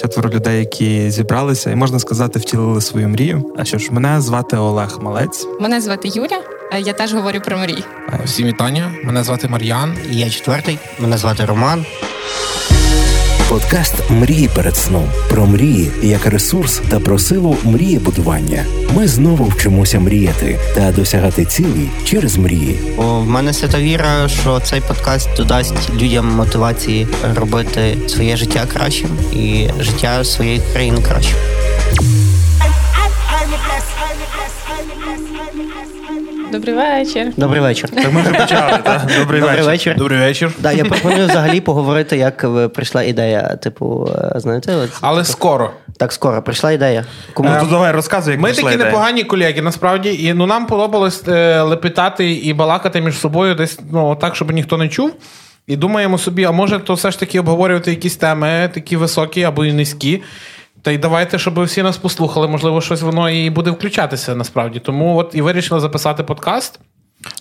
четверо людей, які зібралися, і можна сказати, втілили свою мрію. А що ж, мене звати Олег Малець. Мене звати Юля. Я теж говорю про мрії. Всім вітання. Мене звати Мар'ян. І Я четвертий. Мене звати Роман. Подкаст Мрії перед сном про мрії як ресурс та про силу мрієбудування. Ми знову вчимося мріяти та досягати цілей через мрії. У мене свята віра, що цей подкаст додасть людям мотивації робити своє життя кращим і життя своєї країни кращим. Добрий вечір. Добрий вечір. Так ми вже почали. так? Добрий Добрий вечір. вечір. Добрий вечір. Да, я пропоную взагалі поговорити, як прийшла ідея. Типу, е, знаєте, от, Але скоро. так скоро прийшла ідея. Кому Ну, то давай розказуй, як Ми прийшла такі ідея. непогані колеги, насправді, і ну нам подобалось е, лепетати і балакати між собою десь ну так, щоб ніхто не чув. І думаємо собі, а може, то все ж таки обговорювати якісь теми, такі високі або і низькі. Та й давайте, щоб всі нас послухали, можливо, щось воно і буде включатися насправді. Тому от і вирішили записати подкаст.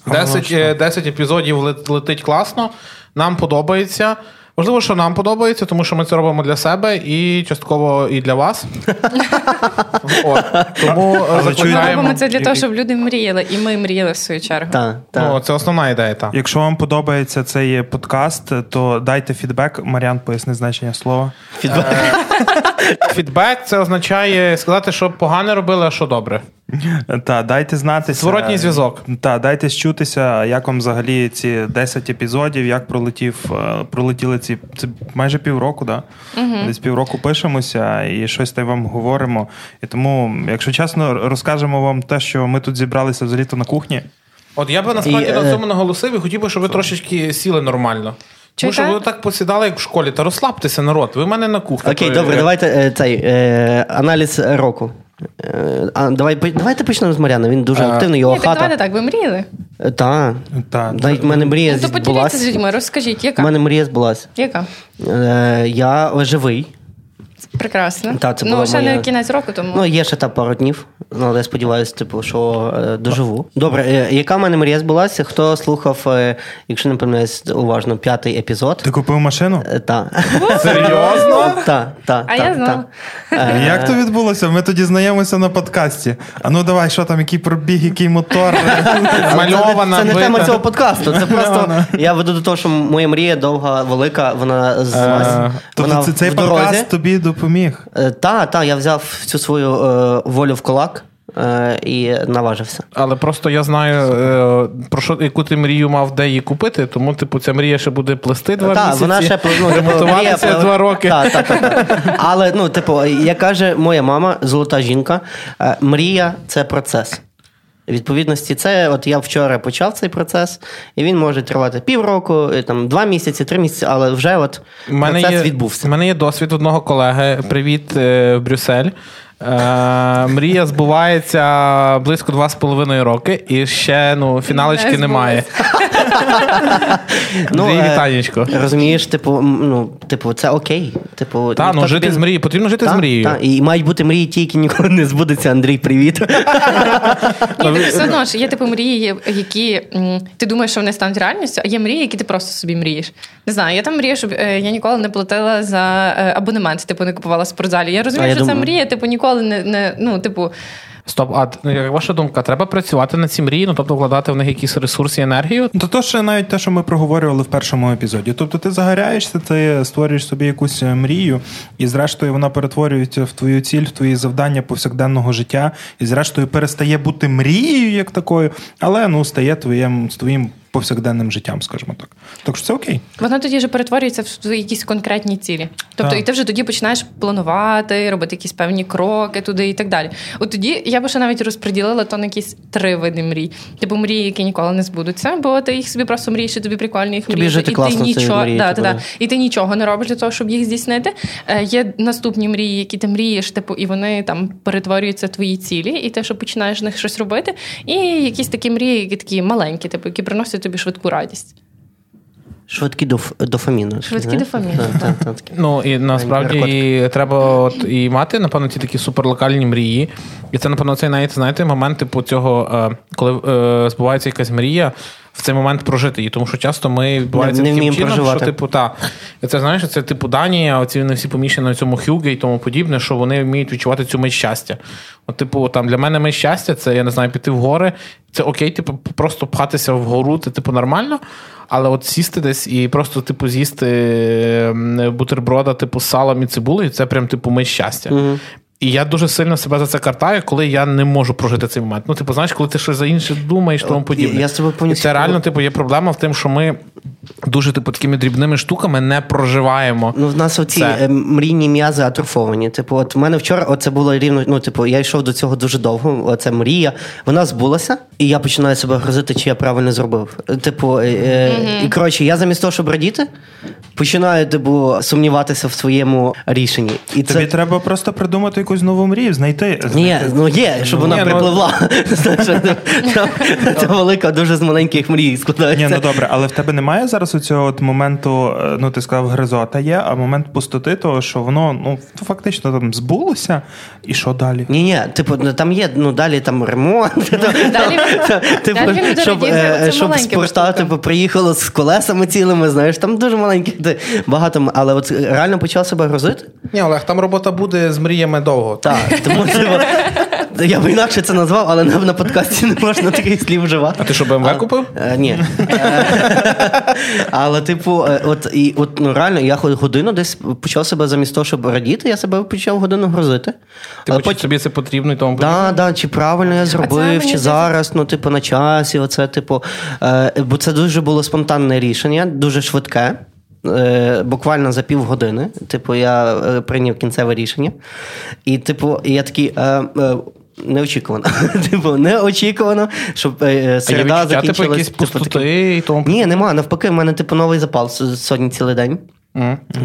10, е, 10 епізодів летить класно. Нам подобається. Можливо, що нам подобається, тому що ми це робимо для себе і частково і для вас. От. Тому е, Але Ми закликаємо. робимо це для того, щоб люди мріяли, і ми мріяли в свою чергу. Так, так. Ну, це основна ідея. Та. Якщо вам подобається цей подкаст, то дайте фідбек. Мар'ян поясни значення слова. Фідбек це означає сказати, що погане робили, а що добре. Та дайте знати Зворотній зв'язок. Та дайте щутися, як вам взагалі ці 10 епізодів, як пролетів, е, пролетіли ці це майже півроку, да? Десь півроку пишемося і щось там вам говоримо. І тому, якщо чесно, розкажемо вам те, що ми тут зібралися взагалі-то на кухні. От я би насправді І, на е, цьому наголосив і хотів би, щоб ви трошечки сіли нормально. Тому Чуєте? що ви так посідали, як в школі, та розслабтеся, народ. Ви в мене на кухні. Окей, То, добре, е, давайте е, цей е, аналіз року. Е, а, давай, давайте почнемо з Мар'яна. Він дуже Е, активний, його Ні, так давайте так, ви мріяли? Так. Та, Навіть в мене мрія Ну, то поділіться з людьми, розкажіть, У мене мрія збулась. Яка? Е, я живий. Прекрасно. Та, це ну, ще моя- не кінець року, тому. Ну, є ще та пару днів, ну, але я сподіваюся, типу, що е, доживу. Добре, е, яка в мене мрія збулася? Хто слухав, е, якщо не помиляюсь, уважно, п'ятий епізод? Ти купив машину? Так. Серйозно? Так, так. А я знала. Е, Як то відбулося? Ми тоді знайомимося на подкасті. А ну давай, що там, який пробіг, який мотор. Змальована. Це не тема цього подкасту. Це просто я веду до того, що моя мрія довга, велика, вона злась. Е, Тобто це- цей подкаст тобі допоміг. Так, так, я взяв цю свою е, волю в кулак е, і наважився. Але просто я знаю, е, про що яку ти мрію мав де її купити, тому, типу, ця мрія ще буде плести два та, місяці. вона ще ну, ремонтуватися два роки. Та, та, та. Але ну, типу, як каже моя мама, золота жінка, е, мрія це процес. Відповідності, це от я вчора почав цей процес, і він може тривати півроку, там два місяці, три місяці, але вже от мене процес є, відбувся. У мене є досвід одного колеги. Привіт, е, в Брюссель. Е, мрія збувається близько два з половиною роки, і ще ну, фіналочки Не немає. Ну, е, Розумієш, типу, ну, типу, це окей. Типу, Та, ну жити тобі- з мрією, потрібно жити з мрією. та, І мають бути мрії ті, які ніколи не збудуться. Андрій, привіт. Ні, так все одно ж є типу мрії, які ти думаєш, що вони стануть реальністю, а є мрії, які ти просто собі мрієш. Не знаю, я там мрію, щоб е, я ніколи не платила за е, абонемент, типу не купувала в спортзалі. Я розумію, що це мрія, типу ніколи не, не ну, типу. Стоп, а ну, як ваша думка, треба працювати над ці мрії, ну тобто вкладати в них якісь ресурси і енергію? Ну, То то ще навіть те, що ми проговорювали в першому епізоді. Тобто ти загоряєшся, ти створюєш собі якусь е, мрію, і зрештою вона перетворюється в твою ціль, в твої завдання повсякденного життя, і зрештою перестає бути мрією як такою, але ну стає твоїм, твоїм повсякденним життям, скажімо так. Так що це окей. Воно тоді вже перетворюється в свої якісь конкретні цілі. Тобто, Так. і ти вже тоді починаєш планувати, робити якісь певні кроки туди і так далі. От тоді я би ще навіть розподілила то на якісь три види мрій. Типу мрії, які ніколи не збудуться, бо ти їх собі просто мрієш, і тобі прикольно їх Тобі жити і класно ти нічого, да, типу, да, да. і ти нічого не робиш для того, щоб їх здійснити. Е, є наступні мрії, які ти мрієш, типу, і вони там перетворюються в твої цілі, і ти що починаєш в них щось робити. І якісь такі мрії, які такі маленькі, типу, які приносять тобі швидку радість. Швидкі доф, дофамін. Швидкі дофаміни. Так. Ну і насправді і треба от і мати, напевно, ці такі суперлокальні мрії. І це, напевно, цей навіть знаєте, момент типу цього, е, коли е, збувається якась мрія. В цей момент прожити її. Тому що часто ми відбувається Не- не таким чином, проживати. що типу та це знаєш, це типу Данія, оці вони всі поміщені на цьому хюге і тому подібне, що вони вміють відчувати цю мить щастя. От, типу, там для мене мить щастя, це я не знаю, піти в гори. Це окей, типу, просто пхатися вгору, це типу нормально. Але от сісти десь і просто, типу, з'їсти бутерброда, типу, з салом і цибулею, це прям типу мить щастя. І я дуже сильно себе за це картаю, коли я не можу прожити цей момент. Ну, типу, знаєш, коли ти щось за інше думаєш, тому подібне. я тобою І це реально, типу, є проблема в тим, що ми дуже, типу, такими дрібними штуками не проживаємо. Ну, в нас оці Це. е, мрійні м'язи атрофовані. Типу, от в мене вчора оце було рівно. Ну, типу, я йшов до цього дуже довго. Оце мрія. Вона збулася, і я починаю себе грозити, чи я правильно зробив. Е, Типу, е, е, і коротше, я замість того, щоб радіти, починаю типу, сумніватися в своєму рішенні. І Тобі треба просто придумати якусь нову мрію, знайти. Ні, ну є, щоб вона Ні, ну- припливла. Це- велика, дуже з маленьких мрій Ні, складається. ну добре, але в тебе немає зараз у цього моменту, е, ну ти сказав, гризота є, а момент пустоти, того, що воно ну фактично там збулося, і що далі? Ні, ні, типу, ну, там є ну далі там ремонт. Типу, щоб, дорогий, е, спорта типу, приїхало з колесами цілими, знаєш, там дуже маленькі, багато, але от реально почав себе грозити. Ні, Олег, там робота буде з мріями довго. Так, тому типу, я б інакше це назвав, але на, на подкасті не можна таких слів вживати. А ти що, БМВ купив? Е, ні. Але, типу, е, от, і, от ну, реально, я годину десь почав себе замість того, щоб радіти, я себе почав годину грозити. Типу, Але чи тобі це потрібно і тому? Да, да, чи правильно я зробив, чи зараз, ну, типу, на часі, оце, типу, е, бо це дуже було спонтанне рішення, дуже швидке. Е, буквально за півгодини. Типу, я е, прийняв кінцеве рішення. І, типу, я такий. Е, е, Неочікувано. Типу, неочікувано, щоб А є середа відчуття, типу, закінчилась. типу, таким- пустоти і тому Ні, нема. Навпаки, в мене типу новий запал сьогодні цілий день.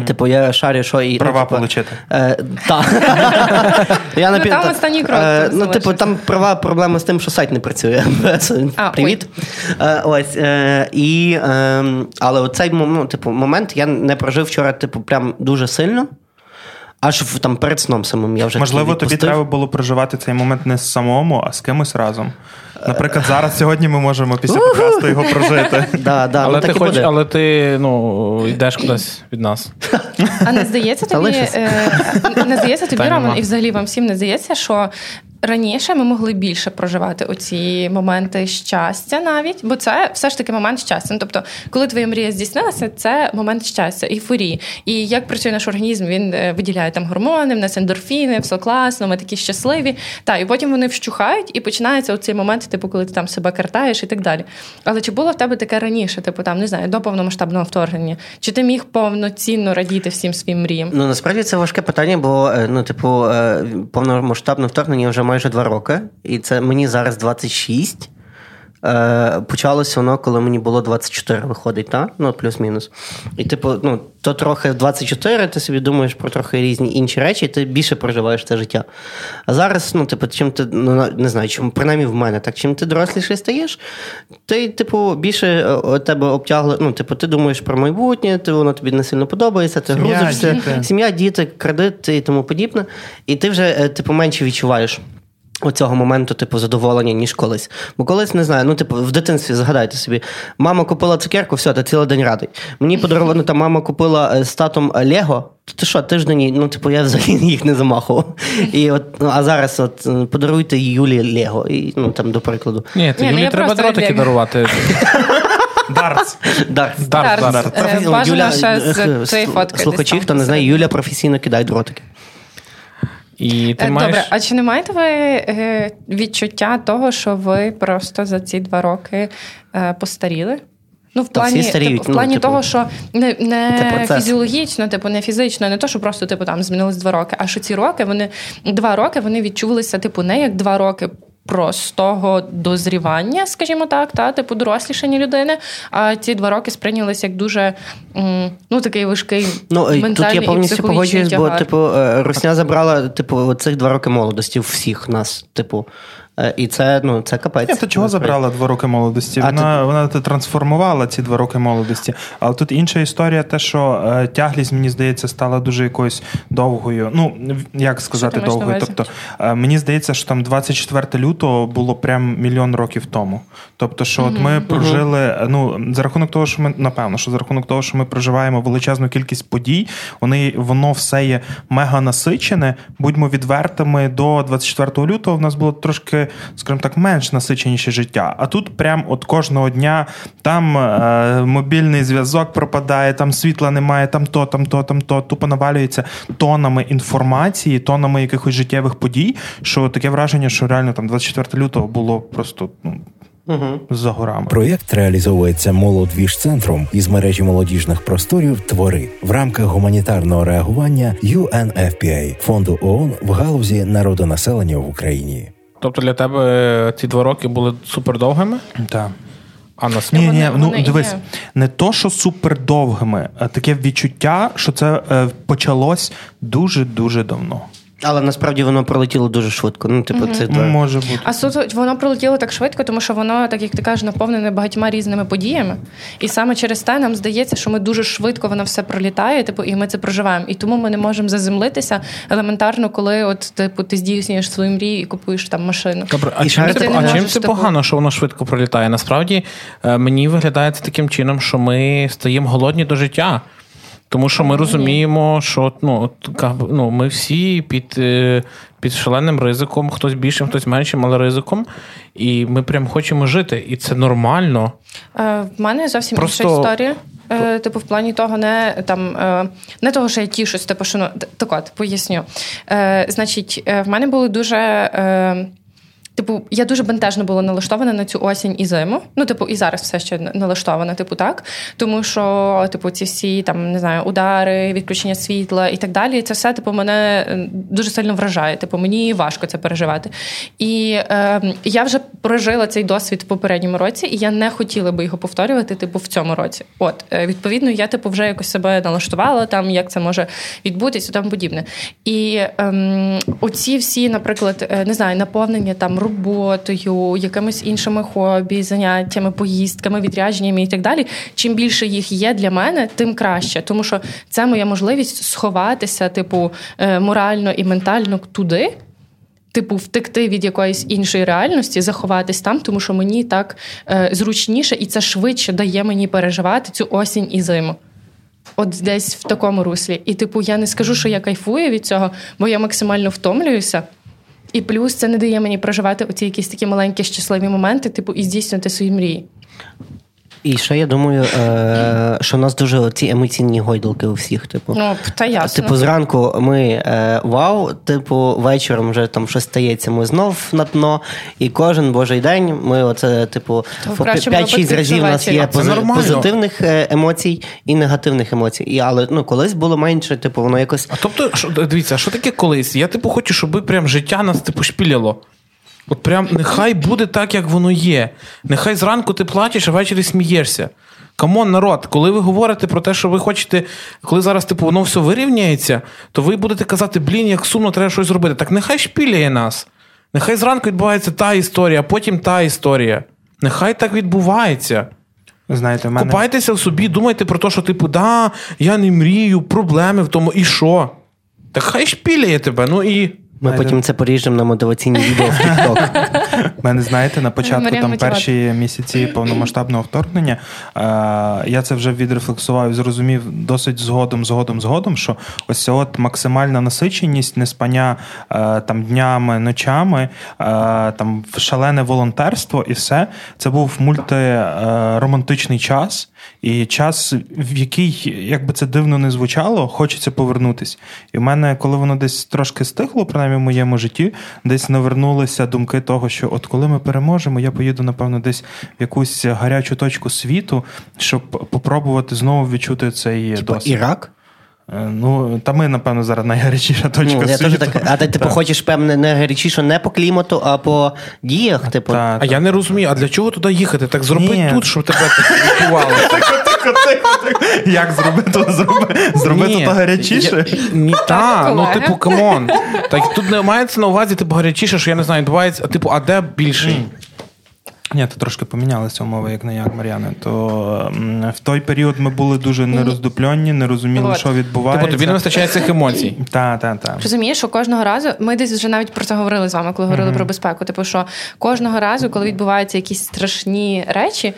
Типу, я шарю, що і. Права ну, типу, получити. Е, та. Я Ну, там останній крок е, Ну, типу, там права проблема з тим, що сайт не працює. А, Привіт. Е, Ось. е, І, е, але оцей ну, типу, момент я не прожив вчора, типу, прям дуже сильно. Аж в, там перед сном самим я вже Можливо, тобі треба було проживати цей момент не самому, а з кимось разом. Наприклад, зараз сьогодні ми можемо після подкасту його прожити. Да, да, Але ну, ти хоч, але ти ну, йдеш кудись від нас. А не здається тобі, е, не здається тобі, Роман, і взагалі вам всім не здається, що раніше ми могли більше проживати оці моменти щастя навіть, бо це все ж таки момент щастя. Ну, тобто, коли твоя мрія здійснилася, це момент щастя, ейфорії. І як працює наш організм, він е, виділяє там гормони, в нас ендорфіни, все класно, ми такі щасливі. Та, і потім вони вщухають, і починається оцей момент, типу, коли ти там себе картаєш і так далі. Але чи було в тебе таке раніше, типу там не знаю, до повномасштабного вторгнення? Чи ти міг повноцінно радіти всім своїм мріям? Ну насправді це важке питання, бо е, ну, типу, е, повномасштабне вторгнення вже майже два роки, і це мені зараз 26. Е, Почалося воно, коли мені було 24, виходить, та? ну плюс-мінус. І, типу, ну, то трохи 24, ти собі думаєш про трохи різні інші речі, і ти більше проживаєш це життя. А зараз, ну, типу, чим ти ну не знаю, чим принаймні в мене, так чим ти доросліше стаєш, ти, типу, більше е, тебе обтягли. Ну, типу, ти думаєш про майбутнє, ти воно тобі не сильно подобається, ти грузишся, діти. сім'я, діти, кредит і тому подібне. І ти вже, е, типу, менше відчуваєш. Оцього моменту, типу, задоволення, ніж колись. Бо колись не знаю, ну, типу, в дитинстві згадайте собі, мама купила цукерку, все, ти цілий день радий. Мені подарували, там мама купила е, з татом Лего. Ти що, тиждень, ну, типу, я взагалі їх не замахував. І от, ну, а зараз от е, подаруйте Юлі Лего. І, ну, там, до прикладу. Ні, ти Ні, ну Юлі треба дротики дарувати. Дартс. Дарт. Дарт, Дарт. дарт. Е, Профі- бажано ще з е, цієї слу- фотки Слухачі, хто не знає. Юля професійно кидає дротики. І ти Добре, маєш... А чи не маєте ви е, відчуття того, що ви просто за ці два роки е, постаріли? Ну, в плані, старіють, типу, в ну, типу, того, що не, не фізіологічно, типу, не фізично, не то, що просто типу там змінились два роки, а що ці роки вони два роки вони відчувалися, типу, не як два роки. Простого дозрівання, скажімо так, та типу дорослішання людини. А ці два роки сприйнялися як дуже ну такий важкий Ну, е, ментальний тут я повністю погоджуюсь, бо, типу, е, Русня забрала, типу, цих два роки молодості у всіх нас. Типу, І це, ну, це капець. Ні, то чого забрала два роки молодості? А Вона вона трансформувала ці два роки молодості. Але тут інша історія, те, що е, тяглість, мені здається, стала дуже якоюсь довгою. Ну, як сказати, ти довгою. Тобто, е, мені здається, що там 24 лютого було прям мільйон років тому. Тобто, що от ми прожили, е, ну, за рахунок того, що ми, напевно, що за рахунок того, що ми проживаємо величезну кількість подій, вони, воно все є мега насичене. Будьмо відвертими, до 24 лютого в нас було трошки, скажімо так, менш насиченіше життя. А тут прям от кожного дня там е, мобільний зв'язок пропадає, там світла немає, там то, там то, там то. Тупо навалюється тонами інформації, тонами якихось життєвих подій. Що таке враження, що реально там 24 лютого було просто ну, за горами. Проєкт реалізовується молодвіж-центром із мережі молодіжних просторів Твори в рамках гуманітарного реагування UNFPA, фонду ООН в галузі народонаселення в Україні. Тобто для тебе ці два роки були супердовгими, Так. а Ні, ні, ну дивись, є. не то, що супер довгими, а таке відчуття, що це е, почалось дуже дуже давно. Але насправді воно пролетіло дуже швидко. Ну, типу, це Ну, може бути. А суто воно пролетіло так швидко, тому що воно, так як ти кажеш, наповнене багатьма різними подіями. І саме через те нам здається, що ми дуже швидко воно все пролітає, типу, і ми це проживаємо. І тому ми не можемо заземлитися елементарно, коли от типу ти здійснюєш свою мрію і купуєш там машину. Добре, а І чим, це, а чим це типу. погано, що воно швидко пролітає? Насправді е, мені виглядає це таким чином, що ми стаємо голодні до життя. Тому що ми розуміємо, що ну, ну, ми всі під, е, під шаленим ризиком, хтось більшим, хтось меншим, але ризиком. І ми прям хочемо жити. І це нормально. Е, В мене зовсім Просто- інша історія. Е, Типу, в плані того, не там е, не того, що я тішусь, типу, що ну так от, поясню. Е, Значить, е, в мене були дуже. Е, Типу, я дуже бентежно була налаштована на цю осінь і зиму. Ну, типу, і зараз все ще налаштована, типу, так. Тому що, типу, ці всі там не знаю, удари, відключення світла і так далі. Це все, типу, мене е, дуже сильно вражає. Типу, мені важко це переживати. І е, я вже прожила цей досвід в попередньому році, і я не хотіла би його повторювати, типу, в цьому році. От, е, відповідно, я типу вже якось себе налаштувала, там як це може відбутися, тому подібне. І ем, оці всі, наприклад, е, не знаю, наповнення там роботою, якимись іншими хобі, заняттями, поїздками, відрядженнями і так далі. Чим більше їх є для мене, тим краще. Тому що це моя можливість сховатися, типу, е, морально і ментально туди. Типу, втекти від якоїсь іншої реальності, заховатись там, тому що мені так е, зручніше і це швидше дає мені переживати цю осінь і зиму. От десь в такому руслі. І, типу, я не скажу, що я кайфую від цього, бо я максимально втомлююся. І плюс це не дає мені проживати оці якісь такі маленькі щасливі моменти, типу, і здійснювати свої мрії. І ще я думаю, е, що у нас дуже ці емоційні гойдалки у всіх. Типу, Ну, та ясно. Типу, зранку ми е, вау, типу, вечором вже там щось стається, ми знов на дно. І кожен божий день ми оце, типу, То в по кращому 5-6 разів у нас є пози- позитивних е, емоцій і негативних емоцій. І, але ну, колись було менше, типу, воно якось. А тобто, що, дивіться, що таке колись? Я типу хочу, щоб прям життя нас типу шпіляло. От прям нехай буде так, як воно є. Нехай зранку ти плачеш, а ввечері смієшся. Come on, народ, коли ви говорите про те, що ви хочете, коли зараз типу воно все вирівняється, то ви будете казати, блін, як сумно треба щось зробити. Так нехай шпіляє нас. Нехай зранку відбувається та історія, а потім та історія. Нехай так відбувається. Знаєте, в мене Купайтеся в собі, думайте про те, що, типу, да, я не мрію, проблеми в тому, і що? Так хай шпіляє тебе, ну і. Ми потім це поріжемо на мотиваційні відео в TikTok. Мене, знаєте, на початку там перші місяці повномасштабного вторгнення е, я це вже відрефлексував і зрозумів досить згодом, згодом, згодом, що ось ця от максимальна насиченість, неспання е, там днями, ночами, е, там шалене волонтерство і все. Це був мультиромантичний час. І час, в який, як би це дивно не звучало, хочеться повернутись. І в мене, коли воно десь трошки стихло, принаймні в моєму житті, десь навернулися думки того, що от коли ми переможемо, я поїду, напевно, десь в якусь гарячу точку світу, щоб попробувати знову відчути цей Типу, досвід. Ірак? Е, Ну, та ми, напевно, зараз найгарячіша точка Ну, я світу. так, а ти типу хочеш певне не гарячіше не по клімату, а по діях. Типу, Та, А я не розумію, а для чого туди їхати? Так зроби тут, щоб тебе так Як зробити зроби, зробити то гарячіше? Ні, та, ну типу, come on. Так тут не мається на увазі, типу, гарячіше, що я не знаю, відбувається, а типу, а де більший? Ні, то трошки помінялися умови, як не як, Мар'яне. То м, в той період ми були дуже нероздупльонні, не розуміли, От. що Типу, відбувається. тобі не вистачає цих емоцій. Так, так, так. Розумієш, що кожного разу ми десь вже навіть про це говорили з вами, коли говорили про безпеку. Типу, що кожного разу, коли відбуваються якісь страшні речі,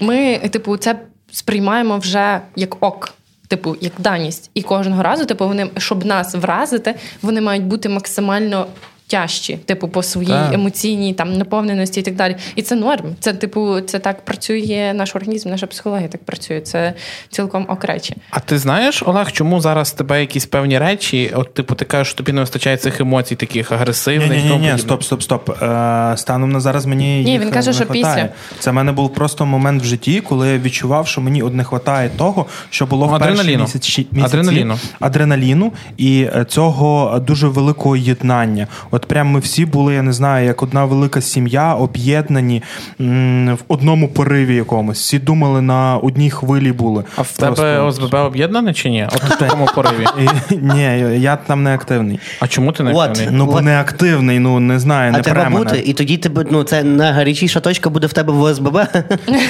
ми, типу, це сприймаємо вже як ок. Типу, як даність. І кожного разу, типу, вони, щоб нас вразити, вони мають бути максимально тяжчі, типу, по своїй Так. емоційній там наповненості і так далі. І це норм. Це, типу, це так працює наш організм, наша психологія так працює. Це цілком ок речі. А ти знаєш, Олег, чому зараз тебе якісь певні речі, от типу, ти кажеш, що тобі не вистачає цих емоцій, таких агресивних? Ні, ні, ні, ні, стоп, стоп, стоп. Е, станом на зараз мені Ні, їх він каже, не що хватає. після. Це в мене був просто момент в житті, коли я відчував, що мені от не вистачає того, що було в перші місяці, місяці Адреналіну. адреналіну і е, цього дуже великого єднання. От прям ми всі були, я не знаю, як одна велика сім'я, об'єднані м, в одному пориві якомусь. Всі думали на одній хвилі були. А в Просто- тебе ОСББ об'єднане чи ні? От в такому пориві. Ні, я там не активний. А чому ти не От. активний? Ну, бо не активний, ну не знаю, А не треба мене. бути, і тоді тебе, ну, це найгарячіша точка буде в тебе в ОСББ.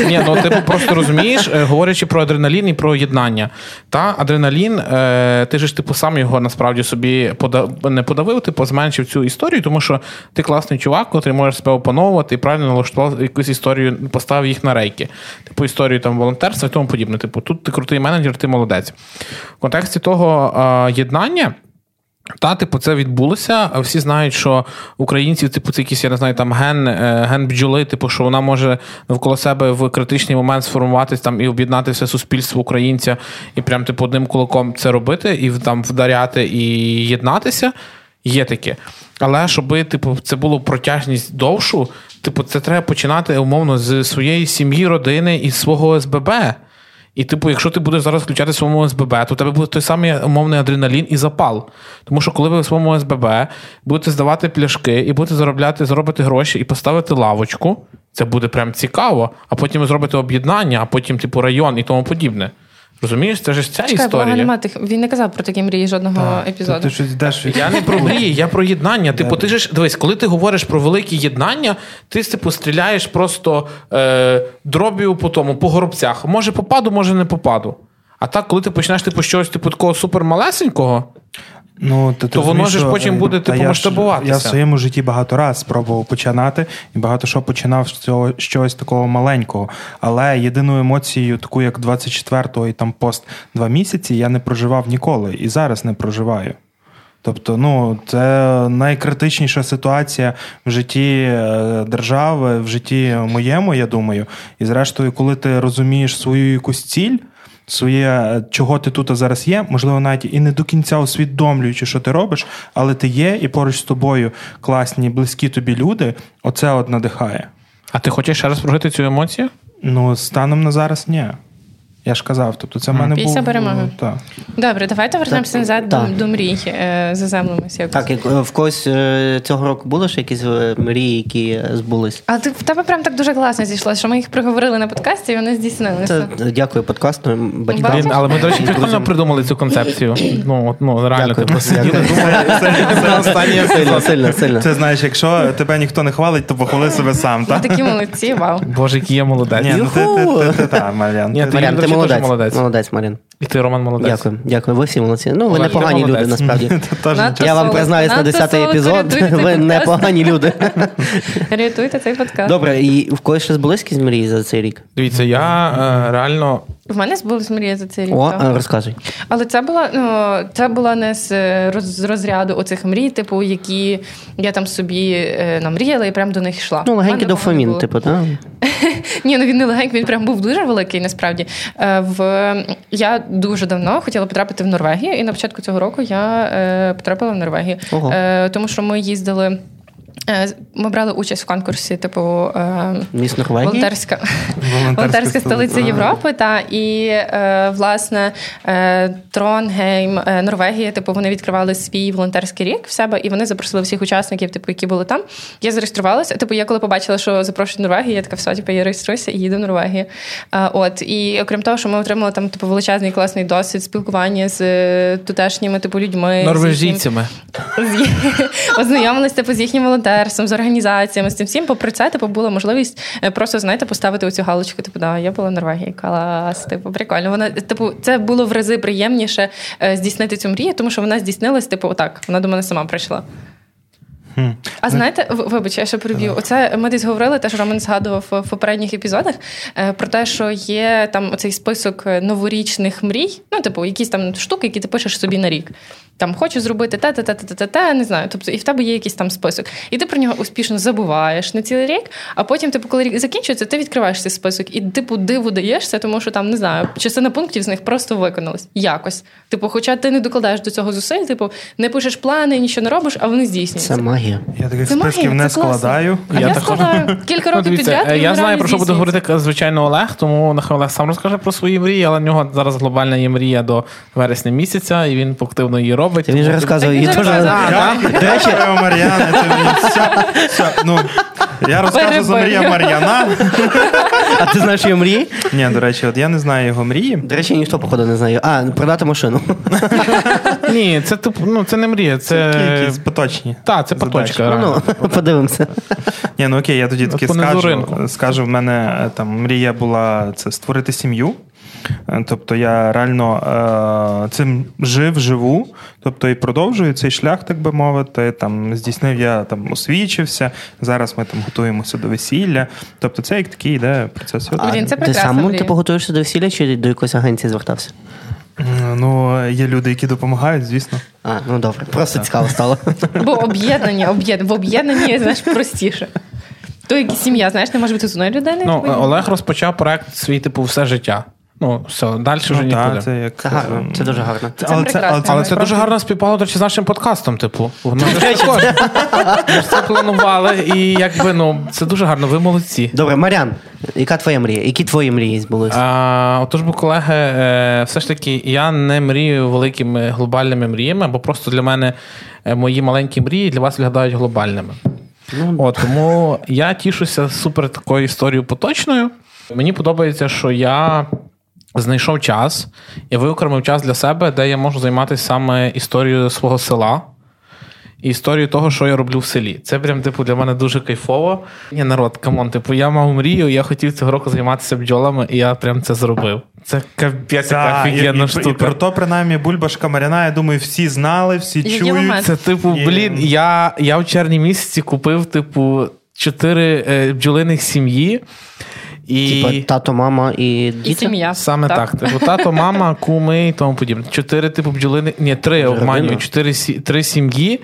Ні, ну типу просто розумієш, е, говорячи про адреналін і про єднання. Та адреналін, е, ти ж типу сам його насправді собі пода- не подавив, типу зменшив цю історію, тому що ти класний чувак, який може себе опановувати і правильно налаштував якусь історію, поставив їх на рейки. Типу історію там волонтерства і тому подібне. Типу, тут ти крутий менеджер, ти молодець. В контексті того е, єднання. Та, типу, це відбулося. а Всі знають, що українців, типу, це якийсь, я не знаю, там ген, е, ген бджоли, типу, що вона може навколо себе в критичний момент сформуватись там і об'єднати все суспільство українця, і прям типу одним кулаком це робити, і там вдаряти і єднатися. Є таке. Але щоб типу, це було протяжність довшу, типу, це треба починати умовно з своєї сім'ї, родини і свого СББ. І, типу, якщо ти будеш зараз включати в своєму СББ, то у тебе буде той самий умовний адреналін і запал. Тому що коли ви в своєму СББ будете здавати пляшки і будете заробляти, заробити гроші і поставити лавочку, це буде прям цікаво. А потім ви зробите об'єднання, а потім, типу, район і тому подібне. Розумієш, це ж ця Чекай, історія. нема тих. Він не казав про такі мрії жодного епізоду. Ти щось йдеш від- Я не про мрії, я про єднання. Типу, ти ж дивись, коли ти говориш про великі єднання, ти типу стріляєш просто е, дроб'ю по тому, по горобцях. Може попаду, може не попаду. А так, коли ти почнеш типу щось типу такого супермалесенького, Ну, ти То воно розумієш, ж потім е, буде, типу, я масштабуватися. Я в своєму житті багато раз спробував починати, і багато що починав з цього щось такого маленького. Але єдиною емоцією, таку як 24-го і там пост два місяці, я не проживав ніколи і зараз не проживаю. Тобто, ну, це найкритичніша ситуація в житті е, держави, в житті моєму, я думаю. І зрештою, коли ти розумієш свою якусь ціль, своє, е, чого ти тут зараз є, можливо, навіть і не до кінця усвідомлюючи, що ти робиш, але ти є, і поруч з тобою класні, близькі тобі люди, оце от надихає. а ти хочеш ще раз прожити цю емоцію? Ну, станом на зараз ні. Я ж казав, тобто це в мене Після був... перемоги. Так. Добре, давайте вернемося назад так. до мрій. Е, Заземлимося якось. Так, як е, в когось е, цього року були ще якісь е, мрії, які е, збулись? А ти в тебе прям так дуже класно зійшло, що ми їх проговорили на подкасті, і вони здійснилися. Це, е, дякую подкасту, батькам. Блін, але ми, до речі, прикольно придумали цю концепцію. Ну, от, ну реально, Дякую. типу, сиділи, думали. Це останнє Сильно, сильно, сильно. Це знаєш, якщо тебе ніхто не хвалить, то похвали себе сам, так? такі молодці, вау. Боже, який я молодець. Ні, ну ти, ти, ти, ти, та, ти- ти- до ти речі, молодець. молодець. Молодець, Мар'ян. І ти, Роман, молодець. Дякую, дякую. Ви всі молодці. Ну, ви непогані люди, насправді. Я вам признаюсь на 10-й епізод. Ви непогані люди. Рятуйте цей подкаст. Добре, і в когось ще збулись якісь мрії за цей рік? Дивіться, я е, реально В мене збулась мрія за цей рік. О, так. розказуй. Але це була ну це була не з роз, розряду оцих мрій, типу, які я там собі е, намріяла і прям до них йшла. Ну, легенький дофамін, типу, так? Ні, ну він не легенький, він прям був дуже великий, насправді. Е, В я дуже давно хотіла потрапити в Норвегію, і на початку цього року я е, потрапила в Норвегію. Ого. Е, Тому що ми їздили. Е, Ми брали участь в конкурсі, типу е, Міс Норвегії? волонтерська, Волонтерська волонтерська столиця. Європи. Та і е, власне Тронгейм, Норвегія, типу, вони відкривали свій волонтерський рік в себе, і вони запросили всіх учасників, типу, які були там. Я зареєструвалася. Типу, я коли побачила, що запрошують Норвегію, я така все, типу, я реєструюся і їду в Норвегію. От і окрім того, що ми отримали там типу величезний класний досвід спілкування з тутешніми типу людьми. Норвежійцями. з ознайомилися типу, з їхнім волонтерством, з організаціями, з цим всім. Попри це, типу, була можливість е, просто знаєте, поставити оцю галочку. Типу, да, я була в Норвегії, клас, типу, прикольно. Вона, типу, це було в рази приємніше е, здійснити цю мрію, тому що вона здійснилась, типу, отак. Вона до мене сама прийшла. А знаєте, в- вибач, я ще переб'ю. Оце ми десь говорили, теж Роман згадував в в попередніх епізодах е, про те, що є там оцей список новорічних мрій, ну, типу, якісь там штуки, які ти пишеш собі на рік. Там хочу зробити те, те, те, те, те, те, не знаю. Тобто, і в тебе є якийсь там список. І ти про нього успішно забуваєш на цілий рік, а потім, типу, коли рік закінчується, ти відкриваєш цей список і типу диву даєшся, тому що там не знаю, частина пунктів з них просто виконалась. Якось. Типу, хоча ти не докладаєш до цього зусиль, типу, не пишеш плани, нічого не робиш, а вони здійснюються. Це магія. Я таких Це списків магія, не складаю. А я, Я також. складаю кілька років підряд. е, я знаю, про що буде говорити, звичайно, Олег, тому нехай Олег сам розкаже про свої мрії, але в нього зараз глобальна є мрія до вересня місяця, і він активно її робить. Він же розказував, її теж. Дякую, Мар'яна, ти мені все, все, ну, я розкажу за Марія. Мар'яна. а ти знаєш його мрії? Ні, до речі, от я не знаю його мрії. До речі, ніхто, походу, не знає. А, продати машину. Ні, це ну це не мрія, це. Якісь поточні. Так, це поточка. реально. Ну, подивимося. Ні, ну окей, я тоді таки скажу. Скажу, в мене е, там мрія була це створити сім'ю. Е, Тобто я реально е, цим жив, живу, тобто і продовжую цей шлях, так би мовити. Там здійснив я там освічився. Зараз ми там готуємося до весілля. Тобто, це як такий йде процес. А Блін, це ти сам типу, готуєшся до весілля чи до якоїсь агенції звертався? Ну, є люди, які допомагають, звісно. А, ну добре, просто цікаво стало. Бо об'єднання, об'єднання. В об'єднанні, знаєш, простіше. То як і сім'я, знаєш, не може бути з одної людини. Ну, Олег розпочав проект свій, типу, все життя. Ну, все, далі вже Ну, нікуди. та, це як Це гарно, ем, це дуже гарно. Це але прекрасно. але Але це дуже гарно співпало, до речі, з нашим подкастом, типу. Ми ж також. Ми ж це планували, і якби, ну, це дуже гарно, ви молодці. Добре, Марян, яка твоя мрія? Які твої мрії збулися? А, отож, бо колеги, е, все ж таки, я не мрію великими глобальними мріями, бо просто для мене е, мої маленькі мрії для вас виглядають глобальними. От, тому я тішуся супер такою історією поточною. Мені подобається, що я знайшов час і виокремив час для себе, де я можу займатися саме історією свого села. І історію того, що я роблю в селі. Це прям, типу, для мене дуже кайфово. Ні, народ, come on, типу, я мав мрію, я хотів цього року займатися бджолами, і я прям це зробив. Це капець, яка і, офігенна і, і штука. про то, принаймні, Бульбашка Маряна, я думаю, всі знали, всі Який чують. Це, типу, І- блін, я, я в червні місяці купив, типу, чотири е, бджолиних сім'ї. І... Типа тато, мама і і сім'я. Саме так. Типу, тато, мама, куми і тому подібне. Чотири, типу, бджолини. Ні, три обманюю, чотири три сім'ї.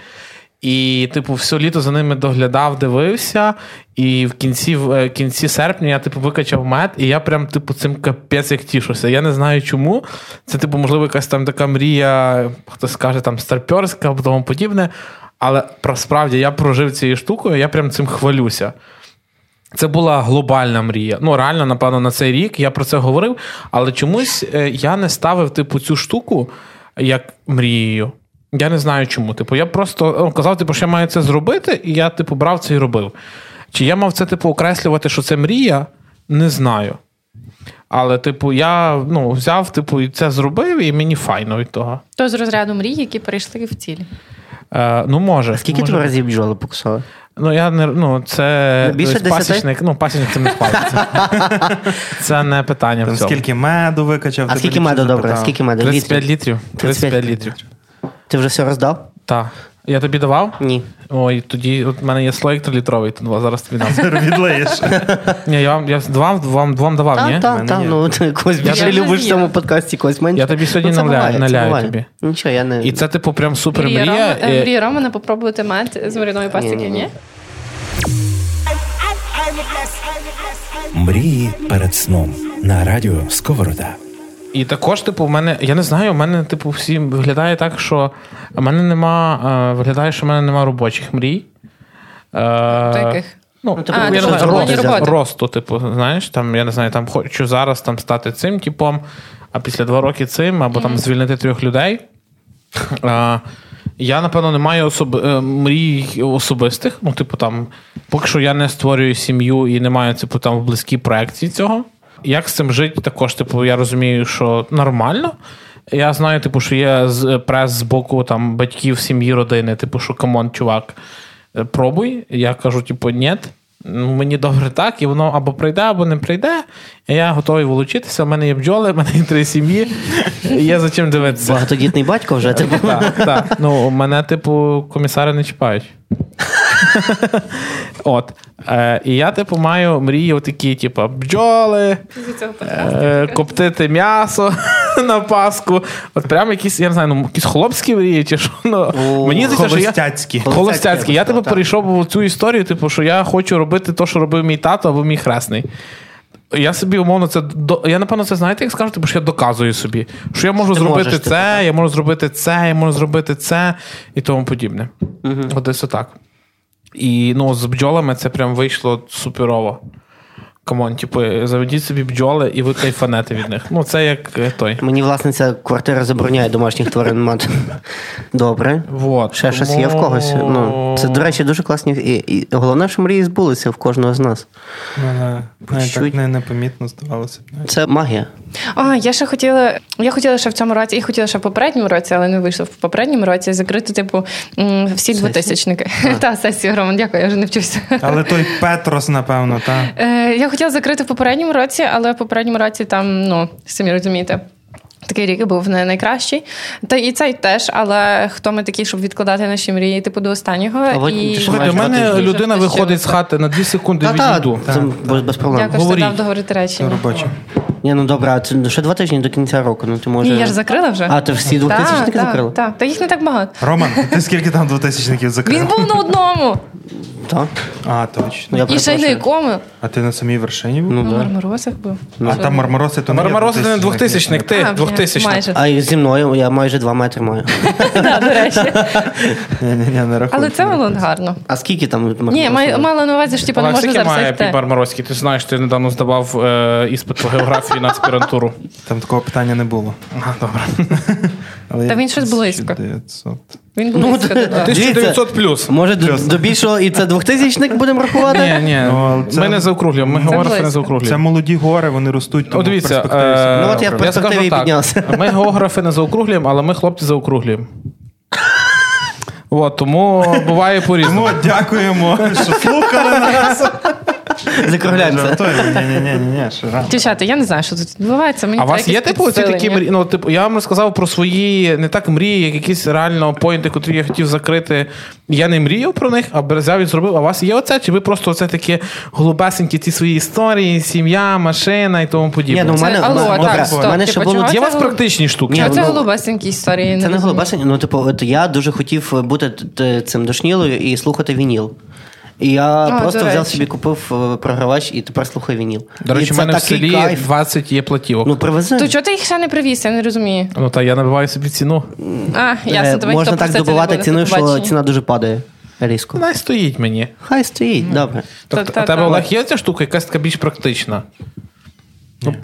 І, типу, все літо за ними доглядав, дивився. І в кінці, в е, кінці серпня я, типу, викачав мед, і я прям, типу, цим капець як тішуся. Я не знаю чому. Це, типу, можливо, якась там така мрія, хтось скаже, там старпьорська або тому подібне. Але про- справді я прожив цією штукою, я прям цим хвалюся. Це була глобальна мрія. Ну, реально, напевно, на цей рік я про це говорив, але чомусь е, я не ставив, типу, цю штуку як мрією. Я не знаю чому. Типу, я просто ну, казав, типу, що я маю це зробити, і я, типу, брав це і робив. Чи я мав це, типу, окреслювати, що це мрія? Не знаю. Але, типу, я ну, взяв, типу, і це зробив, і мені файно від того. То з розряду мрій, які перейшли в цілі. Е, ну, може. Скільки може. тебе разів бджоли покусали? Ну, я не ну, це Ну, більше пасічник, ну, пасічник це не спалиться. Це не питання. Там в цьому. скільки меду викачав. А скільки меду, добре? Скільки меду? 35 Літрів? літрів. 35 літрів. Ти вже все роздав? Так. Я тобі давав? Ні. Ой, тоді от в мене є слоїк трилітровий, то два зараз тобі дам. Відлиєш. Ні, я вам я вам, вам, вам давав, ні? Так, так. Ну, ти когось більше любиш в цьому подкасті, когось менше. Я тобі сьогодні Ну, наляю- буває, наляю буває. тобі. Нічого, я не... І це, типу, прям супер Мрія, мрія. Рома, Е, е, Романа попробувати мед з мариною пастики, ні? Мрії перед сном на радіо Сковорода. І також, типу, в мене, я не знаю, у мене, типу, всі виглядає так, що в мене нема, е, виглядає, що в мене нема робочих мрій. Яких? Ну, Ну, типу, А, я ти не знаю, росту, типу, знаєш, там, я не знаю, там хочу зараз там стати цим типом, а після два роки цим, або там звільнити трьох людей. А, я, напевно, не маю особ... е, мрій особистих. Ну, типу, там, поки що я не створюю сім'ю і не маю, типу, там в близькій проекції цього. Як з цим жити, також, типу, я розумію, що нормально. Я знаю, типу, що є прес з боку там, батьків, сім'ї, родини, типу, що come on, чувак, пробуй. Я кажу, типу, ні. Ну, мені добре так, і воно або прийде, або не прийде. Я готовий вилучитися. У мене є бджоли, у мене є три сім'ї. Є за чим дивитися. Багатодітний батько вже. Типу. Так, так. Ну, мене, типу, комісари не чіпають. От. Е, і я, типу, маю мрії такі, типу, бджоли, е, коптити м'ясо на Пасху. От прям якісь, я не знаю, ну, якісь хлопські мрії, чи що. Ну, О, мені здається, що я. Холостяцькі. Холостяцькі. Я типу перейшов в цю історію, типу, що я хочу робити те, що робив мій тато або мій хресний. Я собі умовно це до я напевно це знаєте, як скажу, типу, що я доказую собі, що я можу Ти зробити можеш, це, типу, я можу зробити це, я можу зробити це і тому подібне. От десь отак. І ну, з бджолами це прям вийшло суперово. Come on, типу, заведіть собі бджоли і ви кайфанете від них. Ну, це як е, той. Мені власниця квартира забороняє домашніх тварин мати. Добре. Вот. Ще щось є в когось. Ну, це, до речі, дуже класні. І, і головне, що мрії збулися в кожного з нас. Мене чуть. не, непомітно здавалося. Це магія. А, я ще хотіла. Я хотіла ще в цьому році, і хотіла ще в попередньому році, але не вийшло в попередньому році закрити, типу, всі двотисячники. Та сесію, Роман, дякую, я вже не вчуся. Але той Петрос, напевно, так. Хотіла закрити в попередньому році, але в попередньому році там, ну, самі розумієте. Такий рік був не найкращий. Та і цей теж, але хто ми такі, щоб відкладати наші мрії, типу, до останнього. А і... Слухайте, у мене людина виходить з хати на 2 секунди Та, та, відійду. це без, без проблем. Дякую, що дав договорити речі. Ні, ну добре, а це ще два тижні до кінця року. Ну ти може. Ні, я ж закрила вже. А, ти всі двохтисячники закрила? Так, так. Та їх не так багато. Роман, ти скільки там двотисячників закрив? Він був на одному. Так. А, Ну, точно. я І ще й на перепрошую. якому? А ти на самій вершині був? Ну, На да. Марморозах був. а там мармороси, то не є Мармороз не двохтисячник, ти А, двохтисячник. майже. А і зі мною я майже два метри маю. Да, до речі. Ні, ні, ні, не рахую. Але це було гарно. А скільки там? Ні, мала на увазі, що типу, не можна скільки зараз має Марморозький? Ти знаєш, ти недавно здавав е, іспит по географії на аспірантуру. Там такого питання не було. А, добре. Але Та він щось близько. 1900. Він Ну, близько того. 1900 плюс. Може, до, до більшого і це двохтисячник будемо рахувати? Ні, ні, Ну, це- ми не заокруглюємо, ми географи не близько. Це молоді гори, вони ростуть. О, Тому дивіться, в перспективі е, Ну, от я в перспективі піднявся. Ми географи не заокруглюємо, але ми хлопці заокруглюємо. От, тому буває по-різному. Тому дякуємо, що слухали нас. Закругляємося. Дівчата, я не знаю, що тут відбувається. Мені А у вас є типу ці такі мрії? Ну, типу, я вам розказав про свої не так мрії, як якісь реально поінти, котрі я хотів закрити. Я не мріяв про них, а взяв і зробив. А у вас є оце? Чи ви просто оце такі голубесенькі ці свої історії, сім'я, машина і тому подібне? Ні, ну, в Це алло, мене- так, в стоп, мене ще типу, було Є у вас практичні штуки? Ні, це ну, голубесенькі історії? Це не розумію. голубасень. Ну, типу, от я дуже хотів бути т- цим дошнілою і слухати вініл. І я до просто взяв собі, купив е, програвач і тепер слухаю вініл. До речі, в мене в селі кайф. 20 є платівок. Ну, привези. То чого ти їх ще не привіз? Я не розумію. Ну та я набиваю собі ціну. А, ясно, Е, тебе Можна так добувати ціну, що ціна дуже падає різко. Вона стоїть мені. Хай стоїть, добре. Тобто, Та- у тебе та- Олег є ця штука, якась така більш практична? Ну,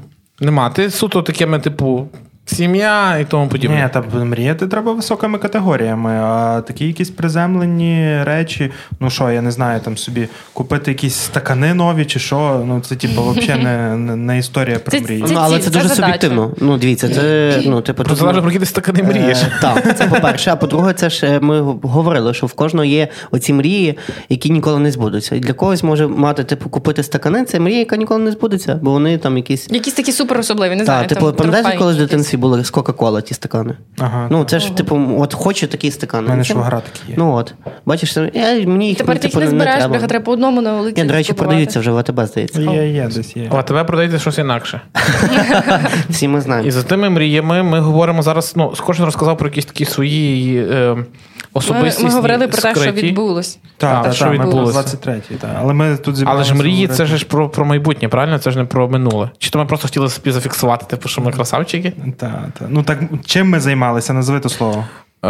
нема. Ти суто такими, типу, сім'я і тому подібне. Ні, та мріяти треба високими категоріями, а такі якісь приземлені речі, ну що, я не знаю, там собі купити якісь стакани нові чи що, ну це типу взагалі не, не, історія про мрії. Ну, але це це дуже задача. суб'єктивно. Ну, дивіться, це ну, типу, Про тут- залежно про які ти стакани мрієш. Е, Так, це по-перше. А по-друге, це ж е, ми говорили, що в кожного є оці мрії, які ніколи не збудуться. І для когось може мати, типу, купити стакани, це мрія, яка ніколи не збудеться, бо вони там якісь. Якісь такі супер особливі, не знаю. Так, типу, трофейні коли якісь. Були з Кока-Кола ті стакани? Ага, Ну, це ж, типу, от хочу такі стакани. У мене ж швагра такі є. Ну от. Бачиш, я, мені їх Тепер ти їх типу, не збираєш, треба. бляха, треба по одному на вулиці. Ні, до речі, купувати. продаються вже в АТБ, здається. Є, є, десь є. А тебе продається щось інакше. Всі ми знаємо. І за тими мріями ми говоримо зараз. Ну, кожен розказав про якісь такі свої е, Ми, ми говорили про те, що відбулось. Так, Так, так, що так, ми відбулося. 23-й, так. Але ми тут Але ж мрії це ж про, про майбутнє, правильно? Це ж не про минуле. Чи то ми просто хотіли собі зафіксувати, типу, що ми красавчики? Та, та. Ну так чим ми займалися? Назви то слово. Е,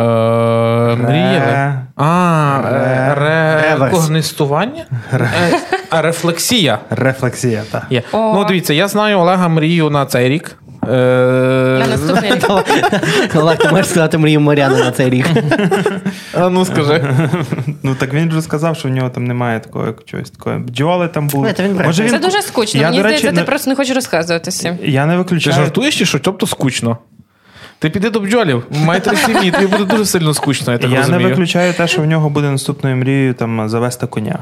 Мріяли. А, е, Реверс. рекогнистування? Е, рефлексія. Рефлексія, так. Ну, дивіться, я знаю Олега мрію на цей рік. На Е, наступний рік. Олег, ти можеш сказати мрію Мар'яни на цей рік. а ну скажи. Ну так він вже сказав, що в нього там немає такого чогось такої. Бджоли там були. Він Це дуже скучно. Я, Мені до речі, здається, ти не- просто не хочеш розказуватися. Я не Ти виключаю. жартуєш чи що? Тобто скучно. Ти піди до бджолів, має три сім'ї, тобі буде дуже сильно скучно, я так Я не розумію. виключаю те, що в нього буде наступною мрією там завести коня.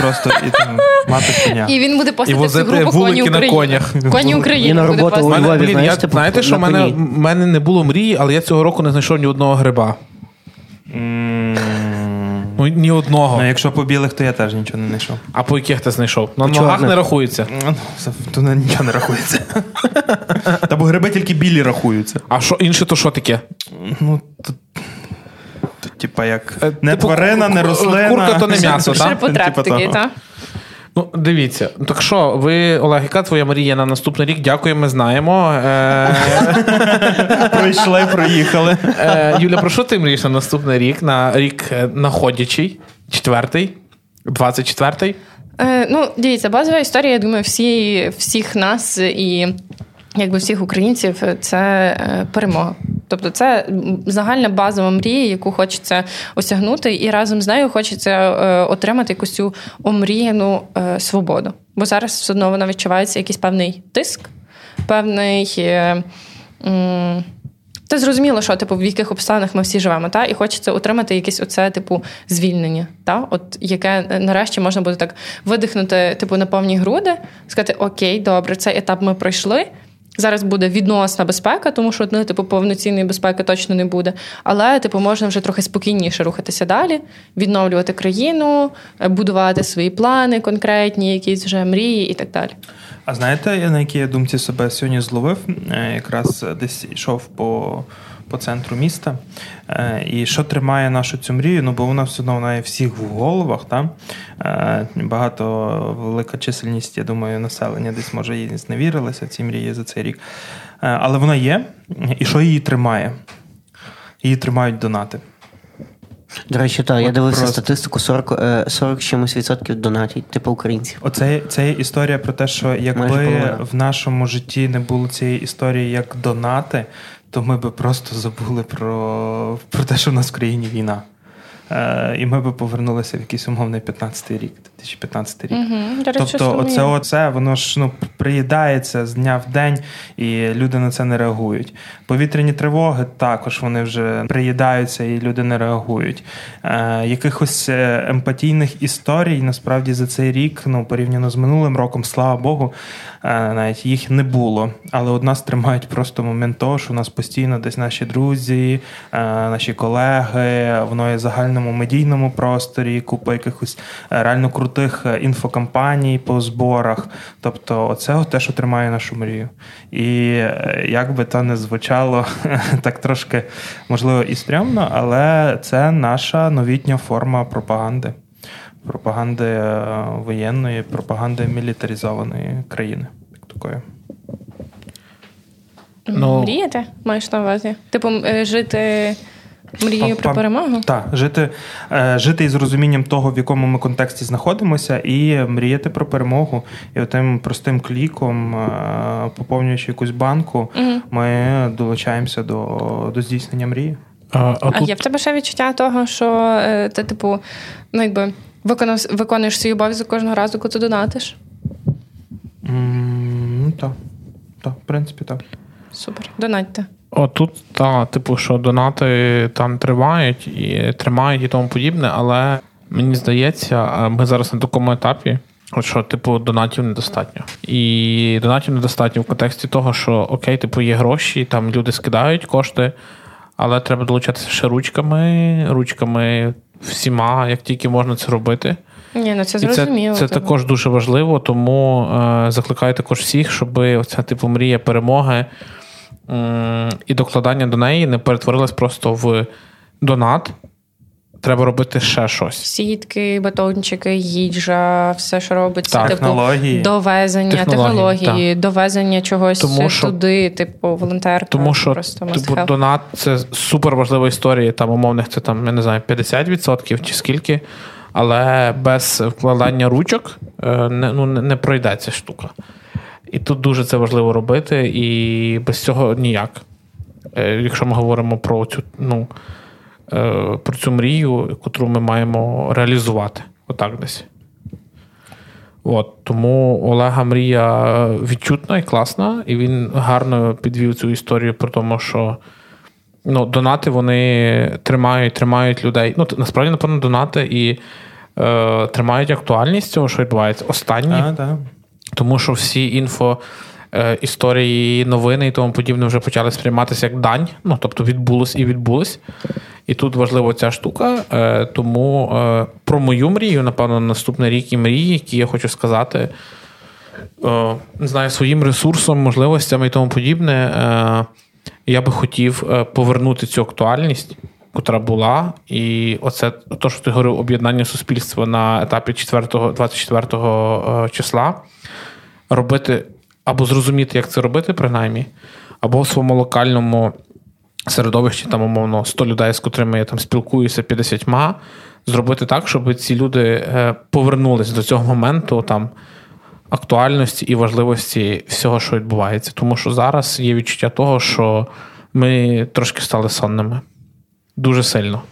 Просто і там мати коня. І він буде постати всю групу коні на України. конях. Коні України. І на буде роботу у Львові, блін, знаєш, я, типу, знаєте, що в на мене, коні. в мене не було мрії, але я цього року не знайшов ні одного гриба. Ну, ні одного. Ну, якщо по білих, то я теж нічого не знайшов. А по яких ти знайшов? На По ногах чорних. не рахується. Ну, це- То не- нічого не рахується. Та бо гриби тільки білі рахуються. А що інше, то що таке? Ну, то, типа як Е, не типу, тварина, не рослина. курка то не м'ясо, так? Ширпотреб такий, того. так? Ну, дивіться, так що, ви, Олег, яка твоя мрія на наступний рік? Дякую, ми знаємо. Е, Пройшли, проїхали. е, Юля, про що ти мрієш на наступний рік? На рік находячий, четвертий, 24-й? Е, ну, дивіться, базова історія, я думаю, всі, всіх нас і якби всіх українців це е, перемога. Тобто це загальна базова мрія, яку хочеться осягнути, і разом з нею хочеться е, отримати якусь цю омріяну е, свободу. Бо зараз все одно вона відчувається якийсь певний тиск, певний. Е, це зрозуміло, що типу в яких обставинах ми всі живемо, та і хочеться отримати якесь оце, типу, звільнення, та от яке е, нарешті можна буде так видихнути, типу, на повні груди, сказати: Окей, добре, цей етап ми пройшли. Зараз буде відносна безпека, тому що ну, типу, повноцінної безпеки точно не буде. Але типу, можна вже трохи спокійніше рухатися далі, відновлювати країну, е, будувати свої плани конкретні, якісь вже мрії і так далі. А знаєте, я на якій я думці себе сьогодні зловив? Е, Якраз десь йшов по, по центру міста. Е, І що тримає нашу цю мрію? Ну, бо вона все одно вона є всіх в головах. Та? Е, Багато велика чисельність, я думаю, населення десь може їй зневірилася, ці мрії за цей рік. Е, Але вона є. І що її тримає? Її тримають донати. До речі, так, я дивився просто. статистику 40, е, 40 чимось відсотків донатів, типу українців. Оце це є історія про те, що якби в нашому житті не було цієї історії як донати, то ми би просто забули про, про те, що в нас в країні війна. Е, і ми би повернулися в якийсь умовний 15-й рік, 2015 рік. Угу. Тобто, оце, оце воно ж ну приїдається з дня в день, і люди на це не реагують. Повітряні тривоги також вони вже приїдаються, і люди не реагують. Е, якихось е, емпатійних історій насправді за цей рік, ну порівняно з минулим роком, слава Богу, е, навіть їх не було. Але од нас тримають просто момент того, що у нас постійно десь наші друзі, е, наші колеги, воно є в загальному медійному просторі, купа якихось реально крутих е, інфокампаній по зборах. Тобто, оце те, що тримає нашу мрію. І е, як би то не звучало так трошки, можливо, і стрьомно, але це наша новітня форма пропаганди. Пропаганди е, воєнної, пропаганди мілітаризованої країни. Як такої. Ну- Мріяти, маєш на увазі? Типу, жити мрією про перемогу? Так, жити, е, жити із розумінням того, в якому ми контексті знаходимося, і мріяти про перемогу. І отим простим кліком, е, поповнюючи якусь банку, ми долучаємося до, до здійснення мрії. А, а А тут є в тебе ще відчуття того, що е, ти, типу, ну якби виконав, виконуєш свій обов'язок кожного разу, коли ти донатиш? М, Ну, так. Так, в принципі, так. Супер, донатьте. Отут, та, типу, що донати там тривають і тримають і тому подібне, але мені здається, ми зараз на такому етапі, що, типу, донатів недостатньо. І донатів недостатньо в контексті того, що окей, типу, є гроші, там люди скидають кошти, але треба долучатися ще ручками, ручками всіма, як тільки можна це робити. Ні, ну це І це, зрозуміло. це типу. також дуже важливо, тому е, закликаю також всіх, щоб оця типу мрія перемоги і докладання до неї не перетворилась просто в донат, треба робити ще щось. Сітки, батончики, їжа, все, що робиться, Так, типу технології. довезення, Технології, технології, довезення чогось Тому що- туди, типу, волонтерка. Тому що просто типу, донат це супер важлива історія. Там умовних це там, я не знаю, 50% чи скільки. Але без вкладання ручок е, не, ну, не пройде ця штука. І тут дуже це важливо робити, і без цього ніяк. Е, Якщо ми говоримо про цю, ну, е, про цю мрію, яку ми маємо реалізувати. Отак десь. От, тому Олега мрія відчутна і класна, і він гарно підвів цю історію про тому, що ну, донати вони тримають, тримають людей. Ну, насправді, напевно, донати і е, тримають актуальність цього, що відбувається. Останні, А, так. Тому що всі інфо. е, Історії, новини і тому подібне вже почали сприйматися як дань. Ну, тобто відбулось і відбулось. І тут важлива ця штука. Е, Тому е, про мою мрію, напевно, наступний рік і мрії, які я хочу сказати, не знаю, своїм ресурсом, можливостями і тому подібне. Я би хотів повернути цю актуальність, котра була. І оце то, що ти говорив, об'єднання суспільства на етапі 4, 24 е, числа. Робити або зрозуміти, як це робити, принаймні, або в своєму локальному середовищі, там, умовно, 100 людей, з котрими я там спілкуюся 50 зробити так, щоб ці люди е, повернулись до цього моменту там актуальності і важливості всього, що відбувається. Тому що зараз є відчуття того, що ми трошки стали сонними. Дуже сильно.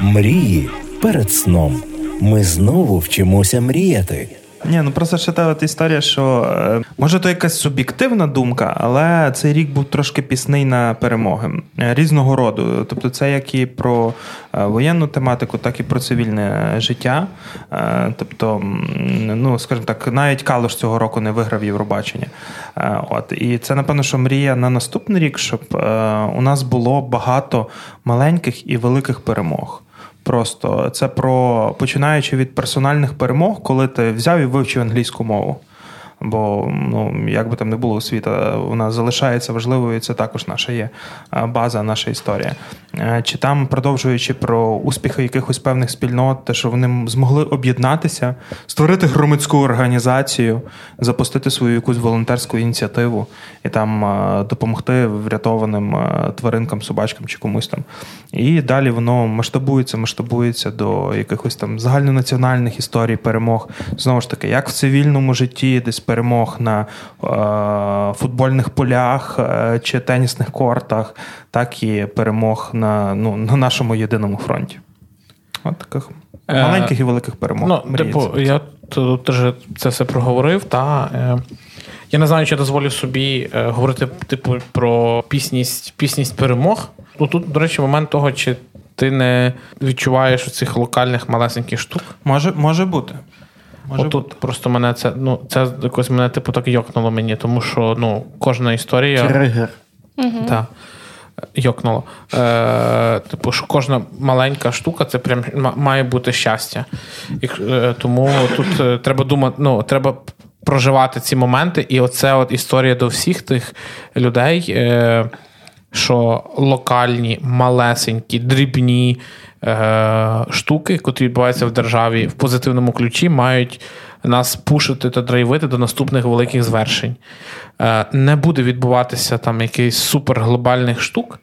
Мрії перед сном. Ми знову вчимося мріяти. Ні, ну просто ще та от історія, що е, може то якась суб'єктивна думка, але цей рік був трошки пісний на перемоги е, різного роду. Тобто, це як і про е, воєнну тематику, так і про цивільне життя. Тобто, ну скажімо так, навіть Калуш цього року не виграв Євробачення. От і це напевно, що мрія на наступний рік, щоб у нас було багато маленьких і великих перемог. Просто це про починаючи від персональних перемог, коли ти взяв і вивчив англійську мову. Бо ну як би там не було освіта, вона залишається важливою. Це також наша є е, база, наша історія. Е, Чи там продовжуючи про успіхи якихось певних спільнот, те, що вони змогли об'єднатися, створити громадську організацію, запустити свою якусь волонтерську ініціативу і там е, допомогти врятованим тваринкам, собачкам чи комусь там. І далі воно масштабується, масштабується до якихось там загальнонаціональних історій перемог. Знову ж таки, як в цивільному житті, десь перемог на е, футбольних полях е, чи тенісних кортах, так і перемог на, ну, на нашому єдиному фронті. От таких Е, маленьких і великих перемог. Ну, типу, я тут теж це все проговорив. Та е, я не знаю, чи дозволю собі е, говорити, типу, про пісність, пісність перемог. Ну тут, до речі, момент того, чи ти не відчуваєш цих локальних малесеньких штук. Може, може бути. Може Отут просто мене це, ну, це якось мене, типу, так йокнуло мені, тому що ну, кожна історія. Тригер. Так. Йокнуло. Е, типу, що кожна маленька штука це прям має бути щастя. І, е, тому тут е, треба думати, ну, треба проживати ці моменти, і оце от історія до всіх тих людей, е, що локальні, малесенькі, дрібні е, штуки, котрі відбуваються в державі в позитивному ключі, мають нас пушити та драйвити до наступних великих звершень. Е, не буде відбуватися там якихось суперглобальних штук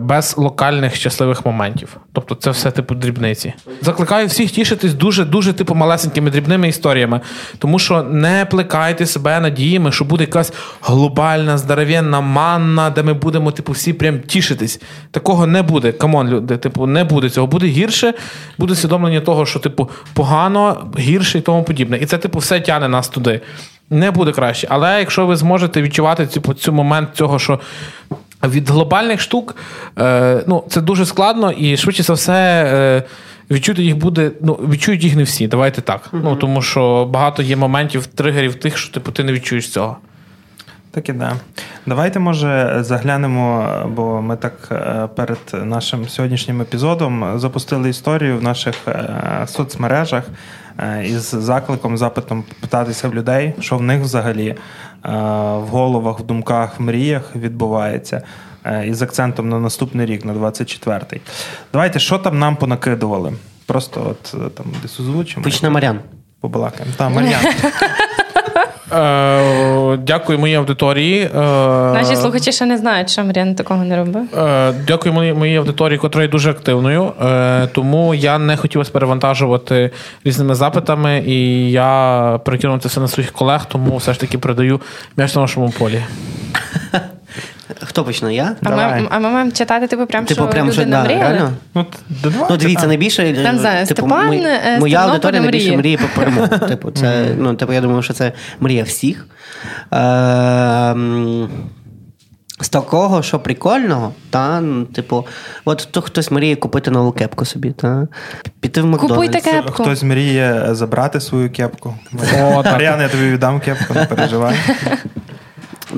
без локальних щасливих моментів. Тобто це все типу дрібниці. Закликаю всіх тішитись дуже дуже типу малесенькими дрібними історіями, тому що не плекайте себе надіями, що буде якась глобальна, здоровенна манна, де ми будемо типу всі прям тішитись. Такого не буде. Come on, люди, типу, не буде цього. Буде гірше, буде усвідомлення того, що типу погано, гірше і тому подібне. І це, типу, все тягне нас туди. Не буде краще. Але якщо ви зможете відчувати типу, цю момент цього, що від глобальних штук е, ну, це дуже складно, і швидше за все. Е, Відчути їх буде, ну відчують їх не всі. Давайте так. Ну тому що багато є моментів, тригерів тих, що типу ти не відчуєш цього. Так і да. Давайте, може, заглянемо, бо ми так е, перед нашим сьогоднішнім епізодом запустили історію в наших е, соцмережах е, із закликом, запитом питатися в людей, що в них взагалі в головах, в думках, в мріях відбувається. е, із акцентом на наступний рік, на 24-й. Давайте, що там нам понакидували? Просто от е, там десь озвучимо. Почне Марян. Побалакаємо. Та, Мар'ян. Дякую моїй аудиторії. Е, Наші слухачі ще не знають, що Мар'ян такого не робив. Е, Дякую моїй, аудиторії, котра є дуже активною. Е, Тому я не хотів вас перевантажувати різними запитами, і я перекинув це все на своїх колег, тому все ж таки передаю м'яч на вашому полі. Хто почне? Я? А Давай. ми, а ми маємо читати, типу, прям, Типу, що прям люди що, да, реально? Ну, Ну, дивіться, найбільше. Там, знаю, типу, Степан, мой- е, моя аудиторія найбільше мріє. мріє про перемогу. Типу, це, ну, типу, я думаю, що це мрія всіх. Е, з такого, що прикольного, та, ну, типу, от то хтось мріє купити нову кепку собі, та, піти в Макдональдс. Купуйте кепку. Хтось мріє забрати свою кепку. О, так. Я тобі віддам кепку, не переживай.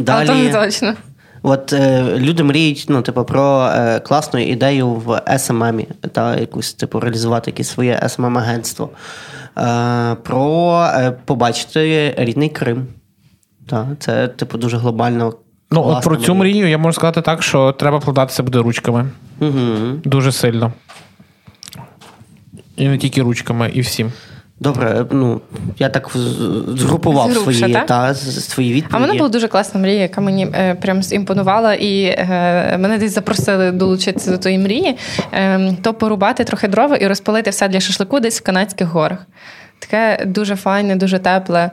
Але то не Далі, точно. От е, люди мріють ну, типу, про е, класну ідею в SMM, та якусь типу, реалізувати якесь своє SMM-агентство. Е, про е, побачити рідний Крим. Та, це, типу, дуже глобально. Ну, от про цю мрію я можу сказати так, що треба вкладатися буде ручками. Угу. Дуже сильно. І не тільки ручками, і всім. Добре, ну я так згрупував Згрупша, свої, так? та, свої А відповіді. в мене була дуже класна мрія, яка мені е, прям імпонувала, і е, мене десь запросили долучитися до тої мрії, е, то порубати трохи дрова і розпалити все для шашлику десь в канадських горах. Таке дуже файне, дуже тепле,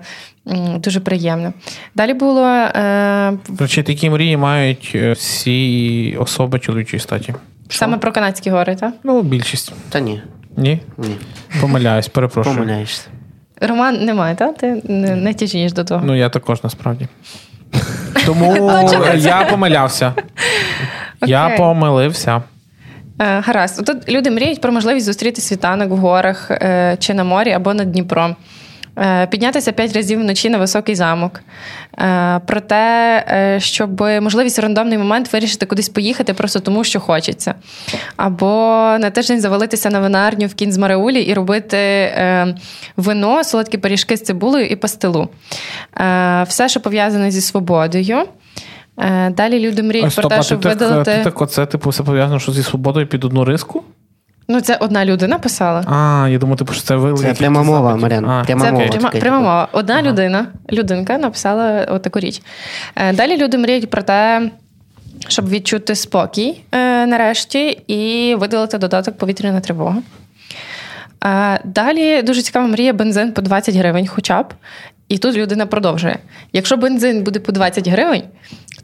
дуже приємне. Далі було е, речі, такі мрії мають е, всі особи чоловічої статі. саме про канадські гори, так? Ну, більшість. Та ні, Ні? ні, Помиляюсь, перепрошую. помиляєшся. Роман немає, так? Ти не, не тяжієш до того. Ну, я також насправді. Тому я помилявся. Я помилився. Е, Гаразд. Тут люди мріють про можливість зустріти світанок в горах е, чи на морі або над Дніпром. Е, Піднятися п'ять разів вночі на високий замок. Е, Про те, е, щоб можливість в рандомний момент вирішити кудись поїхати просто тому, що хочеться. Або на тиждень завалитися на винарню в Кінзмараулі і робити вино, солодкі пиріжки з цибулею і пастилу. Все, що пов'язане зі свободою. Далі люди мріють про Стоп, те, а ти щоб так, видалити. ти так оце, типу, все пов'язано, що зі свободою під одну риску? Ну, це одна людина писала. А, я думаю, типу, що це ви. Це пряма мова, Марян. Пряма Це мова. пряма, таке, пряма мова. Одна людина, людинка написала отаку річ. Е, Далі люди мріють про те, щоб відчути спокій е, нарешті і видалити додаток повітряна тривога. Е, Далі дуже цікава мрія бензин по 20 гривень, хоча б. І тут людина продовжує: якщо бензин буде по 20 гривень,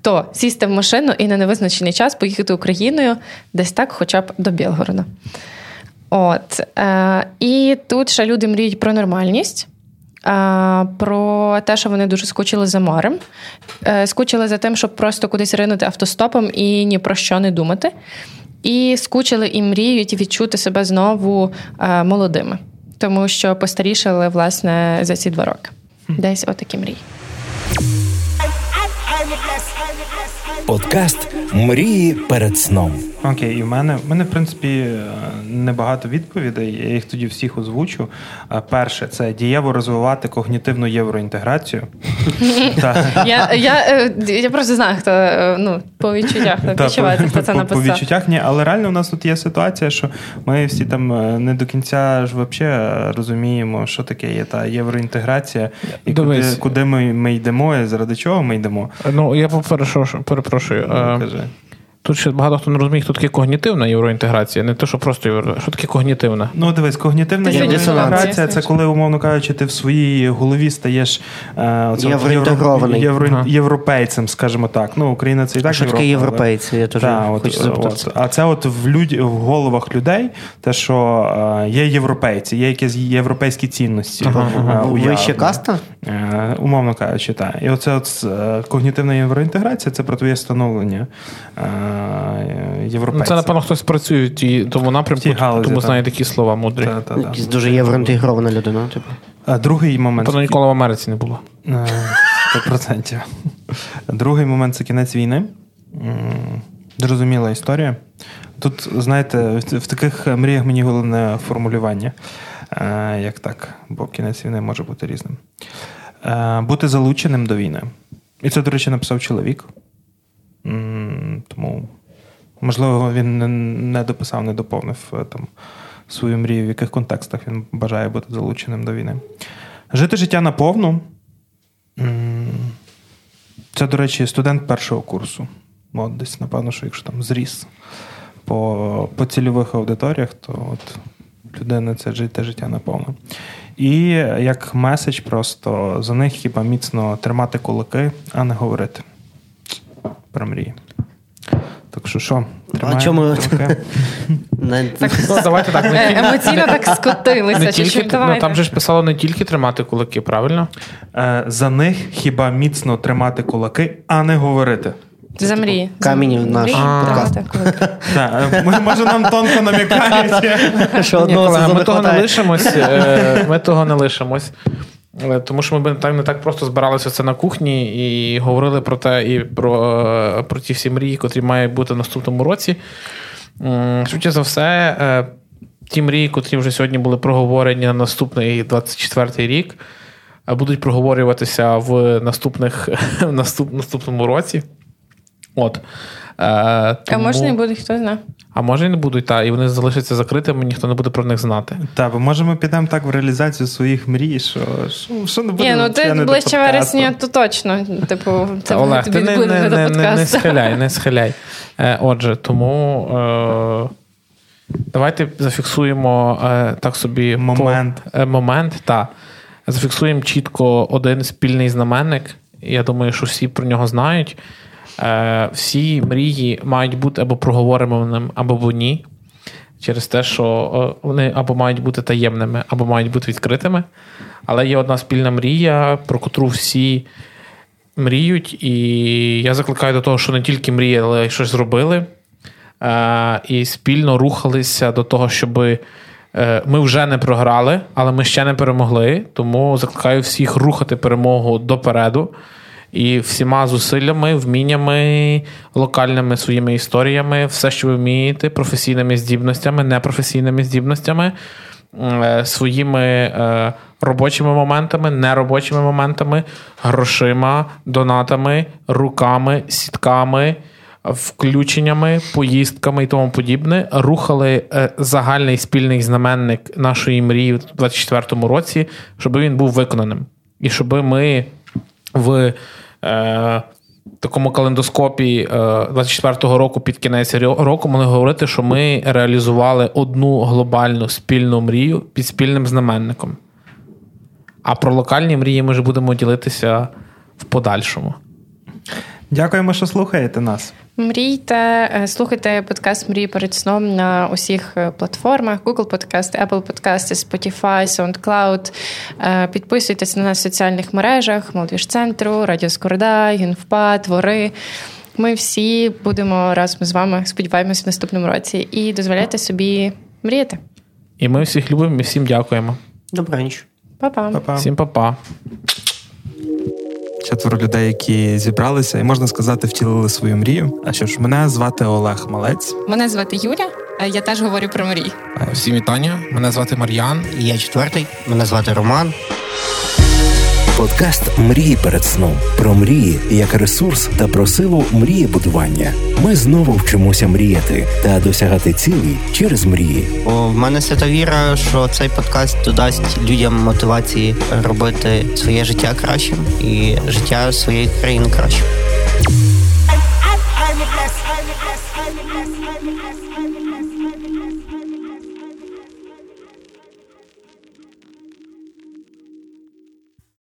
то сісти в машину і на невизначений час поїхати Україною десь так, хоча б до Білгорода. От. Е, і тут ще люди мріють про нормальність. е, Про те, що вони дуже скучили за морем, е, скучили за тим, щоб просто кудись ринути автостопом і ні про що не думати. І скучили і мріють відчути себе знову е, молодими, тому що постарішали власне за ці два роки. Десь отакі мрії. Подкаст Мрії перед сном. Окей, і в мене, в мене, в принципі, е, небагато відповідей. Я їх тоді всіх озвучу. Е, Перше, це дієво розвивати когнітивну євроінтеграцію. Я, я, е, я просто знаю, хто ну, по відчуттях відчувається, хто це по, по написав. відчуттях ні, але реально у нас тут є ситуація, що ми всі там не до кінця ж взагалі розуміємо, що таке є та євроінтеграція, і куди, ми, йдемо, і заради чого ми йдемо. Ну, я перепрошую. Перепрошую. Ну, Кажи. Тут ще багато хто не розуміє, хто таке когнітивна євроінтеграція, не те, що просто євро. Що таке когнітивна? Ну, дивись, когнітивна Ти євроінтеграція це коли, умовно кажучи, ти в своїй голові стаєш е, Євроінтегрований. євро, євро, європейцем, скажімо так. Ну, Україна це і так А що таке європейці? Я теж Та, от, хочу запитатися. от, а це от в люд... в головах людей, те, що е, є європейці, є якісь європейські цінності. е, уявлені. Вища каста? Е, умовно кажучи, так. І оце от е, когнітивна євроінтеграція це про твоє становлення е, Ну, європейця. це, напевно, хтось працює в тому напрямку, галузі, тому так. знає такі слова мудрі. Та, та, та. Якась дуже євроінтегрована людина. Типу. А Другий момент. Напевно, ніколи в Америці не було. Е, Сто процентів. Другий момент це кінець війни. Зрозуміла історія. Тут, знаєте, в в таких мріях мені головне формулювання. Е, Як так, бо кінець війни може бути різним. Е, Бути залученим до війни. І це, до речі, написав чоловік. Тому, можливо, він не, не дописав, не доповнив е, там свою мрію, в яких контекстах він бажає бути залученим до війни. Жити життя наповну. Це, до речі, студент першого курсу. От десь, напевно, що якщо там зріс по, по цільових аудиторіях, то от людина це жити життя наповно. І як меседж, просто за них хіба міцно тримати кулаки, а не говорити про мрії. Так що що, тримаємо чому- Ну, давайте так. Е, Емоційно так скотилися. ну, там же ж писало не тільки тримати кулаки, правильно? Е, За них хіба міцно тримати кулаки, а не говорити. За мрії. камінь наш подкаст. е, може нам тонко намікають. Ми того не лишимось. Ми того не лишимось. Е, Тому що ми так не так просто збиралися це на кухні і говорили про те, і про, е, про ті всі мрії, котрі мають бути в наступному році. Швидше за все, е, ті мрії, котрі вже сьогодні були проговорені на наступний 24-й рік, будуть проговорюватися в наступних в наступ, наступному році. От. Е, А може не буде, хто знає. А може і не будуть, та, і вони залишаться закритими, ніхто не буде про них знати. Так, бо може ми підемо так в реалізацію своїх мрій, що, що, що не буде. Ні, ну ти ближче вересня, то точно. Типу, це Та, Олег, тобі ти не, буде не, не, не, не схиляй, не схиляй. Е, отже, тому е, давайте зафіксуємо е, так собі Момент. По, е, момент та. Зафіксуємо чітко один спільний знаменник. Я думаю, що всі про нього знають. Е, всі мрії мають бути або проговореними, або ні. Через те, що е, вони або мають бути таємними, або мають бути відкритими. Але є одна спільна мрія, про котру всі мріють, і я закликаю до того, що не тільки мріяли, але й щось зробили. Е, і спільно рухалися до того, щоб ми вже не програли, але ми ще не перемогли. Тому закликаю всіх рухати перемогу допереду. І всіма зусиллями, вміннями, локальними своїми історіями, все, що ви вмієте, професійними здібностями, непрофесійними здібностями, е, своїми е, робочими моментами, неробочими моментами, грошима, донатами, руками, сітками, включеннями, поїздками і тому подібне, рухали е, загальний спільний знаменник нашої мрії в 2024 році, щоб він був виконаним. І щоб ми в е, такому календоскопі е, 24-го року під кінець року могли говорити, що ми реалізували одну глобальну спільну мрію під спільним знаменником. А про локальні мрії ми вже будемо ділитися в подальшому. Дякуємо, що слухаєте нас. Мрійте, е, слухайте подкаст Мрії перед сном на усіх е, платформах: Google Podcast, Apple Podcast, Spotify, SoundCloud. Е, Підписуйтесь на нас в соціальних мережах, Молодіж центру, Радіо Скорода, Гінвпа, Твори. Ми всі будемо разом з вами, сподіваємось, в наступному році. І дозволяйте собі мріяти. І ми всіх любимо і всім дякуємо. Добраніч. Па-па. Па-па. Всім па-па. Четверо людей, які зібралися, і можна сказати, втілили свою мрію. А що ж, мене звати Олег Малець. Мене звати Юля, я теж говорю про мрії. Всім вітання. Мене звати Мар'ян. І Я четвертий. Мене звати Роман. Подкаст Мрії перед сном про мрії як ресурс та про силу мрії будування. Ми знову вчимося мріяти та досягати цілей через мрії. В мене свята віра, що цей подкаст додасть людям мотивації робити своє життя кращим і життя своєї країни кращим.